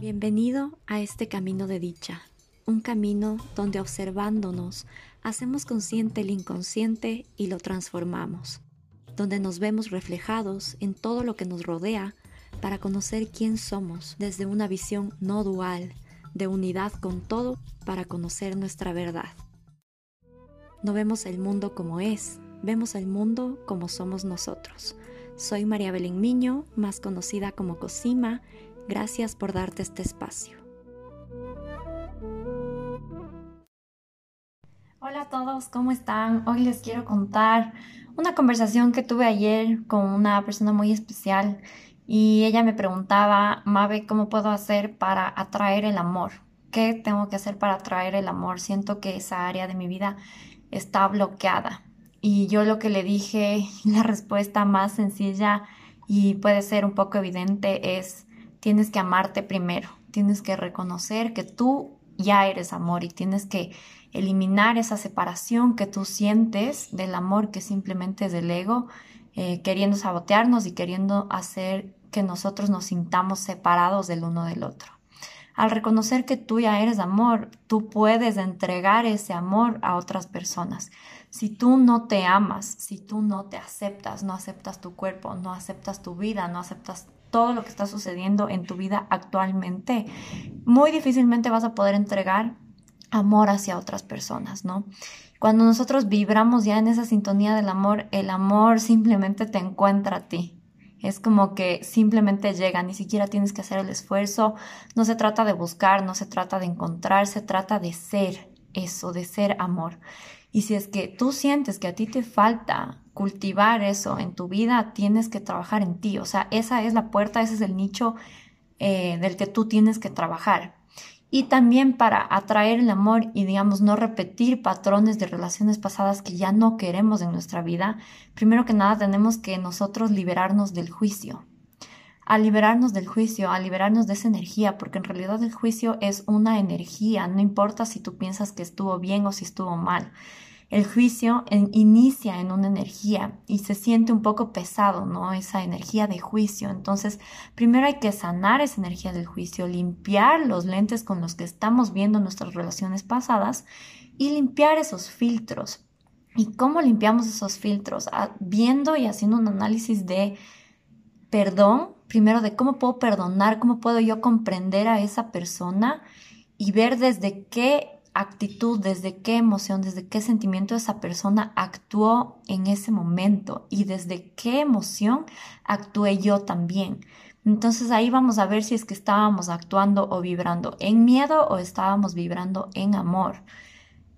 Bienvenido a este camino de dicha, un camino donde observándonos hacemos consciente el inconsciente y lo transformamos, donde nos vemos reflejados en todo lo que nos rodea para conocer quién somos desde una visión no dual, de unidad con todo para conocer nuestra verdad. No vemos el mundo como es, vemos el mundo como somos nosotros. Soy María Belén Miño, más conocida como Cosima. Gracias por darte este espacio. Hola a todos, ¿cómo están? Hoy les quiero contar una conversación que tuve ayer con una persona muy especial y ella me preguntaba, Mabe, ¿cómo puedo hacer para atraer el amor? ¿Qué tengo que hacer para atraer el amor? Siento que esa área de mi vida está bloqueada. Y yo lo que le dije, la respuesta más sencilla y puede ser un poco evidente es, tienes que amarte primero, tienes que reconocer que tú ya eres amor y tienes que eliminar esa separación que tú sientes del amor que simplemente es del ego, eh, queriendo sabotearnos y queriendo hacer que nosotros nos sintamos separados del uno del otro. Al reconocer que tú ya eres amor, tú puedes entregar ese amor a otras personas. Si tú no te amas, si tú no te aceptas, no aceptas tu cuerpo, no aceptas tu vida, no aceptas todo lo que está sucediendo en tu vida actualmente, muy difícilmente vas a poder entregar amor hacia otras personas, ¿no? Cuando nosotros vibramos ya en esa sintonía del amor, el amor simplemente te encuentra a ti. Es como que simplemente llega, ni siquiera tienes que hacer el esfuerzo. No se trata de buscar, no se trata de encontrar, se trata de ser eso, de ser amor. Y si es que tú sientes que a ti te falta cultivar eso en tu vida, tienes que trabajar en ti. O sea, esa es la puerta, ese es el nicho eh, del que tú tienes que trabajar y también para atraer el amor y digamos no repetir patrones de relaciones pasadas que ya no queremos en nuestra vida, primero que nada tenemos que nosotros liberarnos del juicio. Al liberarnos del juicio, al liberarnos de esa energía, porque en realidad el juicio es una energía, no importa si tú piensas que estuvo bien o si estuvo mal. El juicio inicia en una energía y se siente un poco pesado, ¿no? Esa energía de juicio. Entonces, primero hay que sanar esa energía del juicio, limpiar los lentes con los que estamos viendo nuestras relaciones pasadas y limpiar esos filtros. ¿Y cómo limpiamos esos filtros? Ah, viendo y haciendo un análisis de perdón, primero de cómo puedo perdonar, cómo puedo yo comprender a esa persona y ver desde qué actitud, desde qué emoción, desde qué sentimiento esa persona actuó en ese momento y desde qué emoción actué yo también. Entonces ahí vamos a ver si es que estábamos actuando o vibrando en miedo o estábamos vibrando en amor.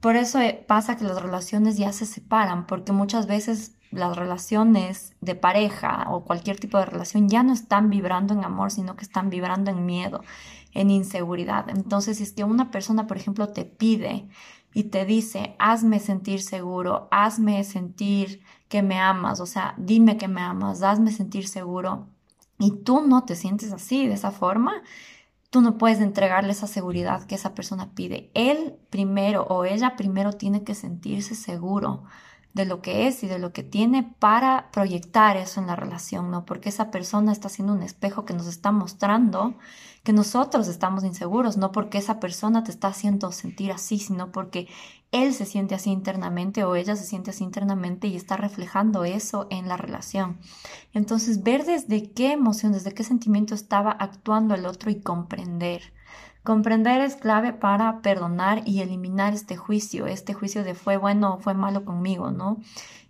Por eso eh, pasa que las relaciones ya se separan, porque muchas veces las relaciones de pareja o cualquier tipo de relación ya no están vibrando en amor, sino que están vibrando en miedo en inseguridad. Entonces, si es que una persona, por ejemplo, te pide y te dice, hazme sentir seguro, hazme sentir que me amas, o sea, dime que me amas, hazme sentir seguro, y tú no te sientes así, de esa forma, tú no puedes entregarle esa seguridad que esa persona pide. Él primero o ella primero tiene que sentirse seguro de lo que es y de lo que tiene para proyectar eso en la relación, ¿no? Porque esa persona está siendo un espejo que nos está mostrando que nosotros estamos inseguros, no porque esa persona te está haciendo sentir así, sino porque él se siente así internamente o ella se siente así internamente y está reflejando eso en la relación. Entonces, ver desde qué emoción, desde qué sentimiento estaba actuando el otro y comprender. Comprender es clave para perdonar y eliminar este juicio, este juicio de fue bueno o fue malo conmigo, ¿no?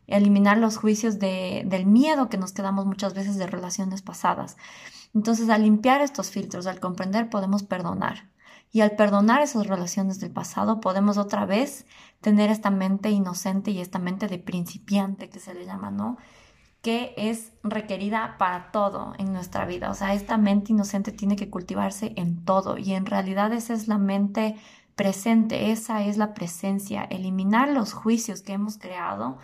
Eliminar los juicios de, del miedo que nos quedamos muchas veces de relaciones pasadas. Entonces, al limpiar estos filtros, al comprender, podemos perdonar. Y al perdonar esas relaciones del pasado, podemos otra vez tener esta mente inocente y esta mente de principiante que se le llama, ¿no? Que es requerida para todo en nuestra vida. O sea, esta mente inocente tiene que cultivarse en todo y en realidad esa es la mente presente, esa es la presencia, eliminar los juicios que hemos creado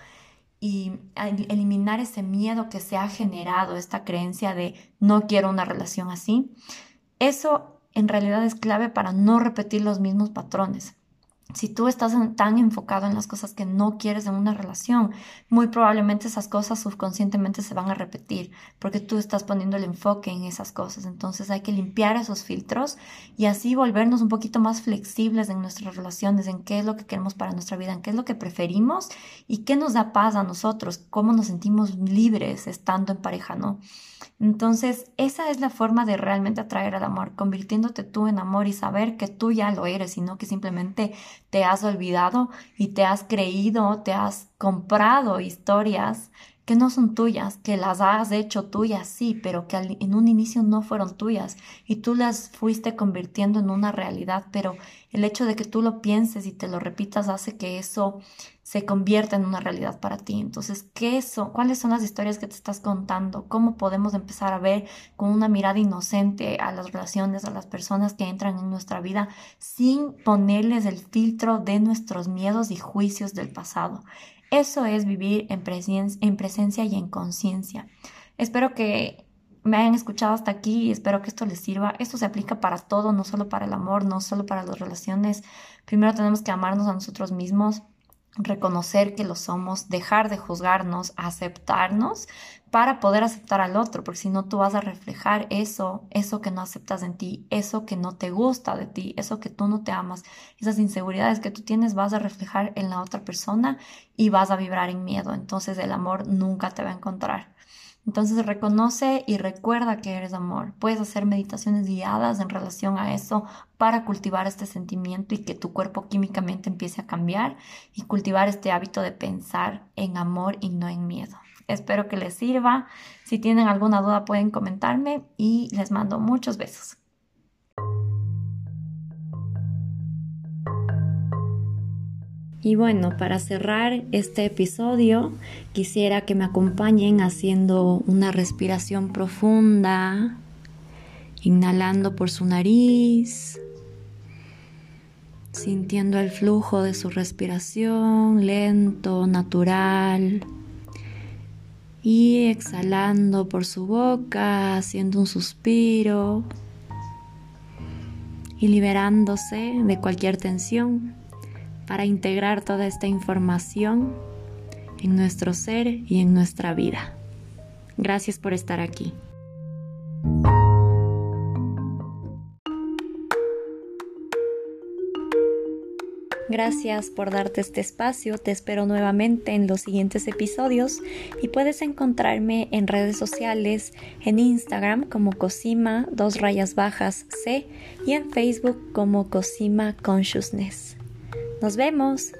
y eliminar ese miedo que se ha generado, esta creencia de no quiero una relación así. Eso en realidad es clave para no repetir los mismos patrones. Si tú estás tan enfocado en las cosas que no quieres en una relación, muy probablemente esas cosas subconscientemente se van a repetir porque tú estás poniendo el enfoque en esas cosas. Entonces hay que limpiar esos filtros y así volvernos un poquito más flexibles en nuestras relaciones, en qué es lo que queremos para nuestra vida, en qué es lo que preferimos y qué nos da paz a nosotros, cómo nos sentimos libres estando en pareja, ¿no? Entonces, esa es la forma de realmente atraer al amor, convirtiéndote tú en amor y saber que tú ya lo eres, sino que simplemente te has olvidado y te has creído, te has comprado historias que no son tuyas, que las has hecho tuyas, sí, pero que en un inicio no fueron tuyas y tú las fuiste convirtiendo en una realidad, pero el hecho de que tú lo pienses y te lo repitas hace que eso se convierta en una realidad para ti. Entonces, ¿qué son? ¿Cuáles son las historias que te estás contando? ¿Cómo podemos empezar a ver con una mirada inocente a las relaciones, a las personas que entran en nuestra vida sin ponerles el filtro de nuestros miedos y juicios del pasado? Eso es vivir en, en presencia y en conciencia. Espero que me hayan escuchado hasta aquí y espero que esto les sirva. Esto se aplica para todo, no solo para el amor, no solo para las relaciones. Primero tenemos que amarnos a nosotros mismos, reconocer que lo somos, dejar de juzgarnos, aceptarnos para poder aceptar al otro, porque si no tú vas a reflejar eso, eso que no aceptas en ti, eso que no te gusta de ti, eso que tú no te amas, esas inseguridades que tú tienes vas a reflejar en la otra persona y vas a vibrar en miedo, entonces el amor nunca te va a encontrar. Entonces reconoce y recuerda que eres amor. Puedes hacer meditaciones guiadas en relación a eso para cultivar este sentimiento y que tu cuerpo químicamente empiece a cambiar y cultivar este hábito de pensar en amor y no en miedo. Espero que les sirva. Si tienen alguna duda pueden comentarme y les mando muchos besos. Y bueno, para cerrar este episodio, quisiera que me acompañen haciendo una respiración profunda, inhalando por su nariz, sintiendo el flujo de su respiración lento, natural. Y exhalando por su boca, haciendo un suspiro y liberándose de cualquier tensión para integrar toda esta información en nuestro ser y en nuestra vida. Gracias por estar aquí. Gracias por darte este espacio, te espero nuevamente en los siguientes episodios y puedes encontrarme en redes sociales, en Instagram como Cosima, dos rayas bajas C y en Facebook como Cosima Consciousness. Nos vemos.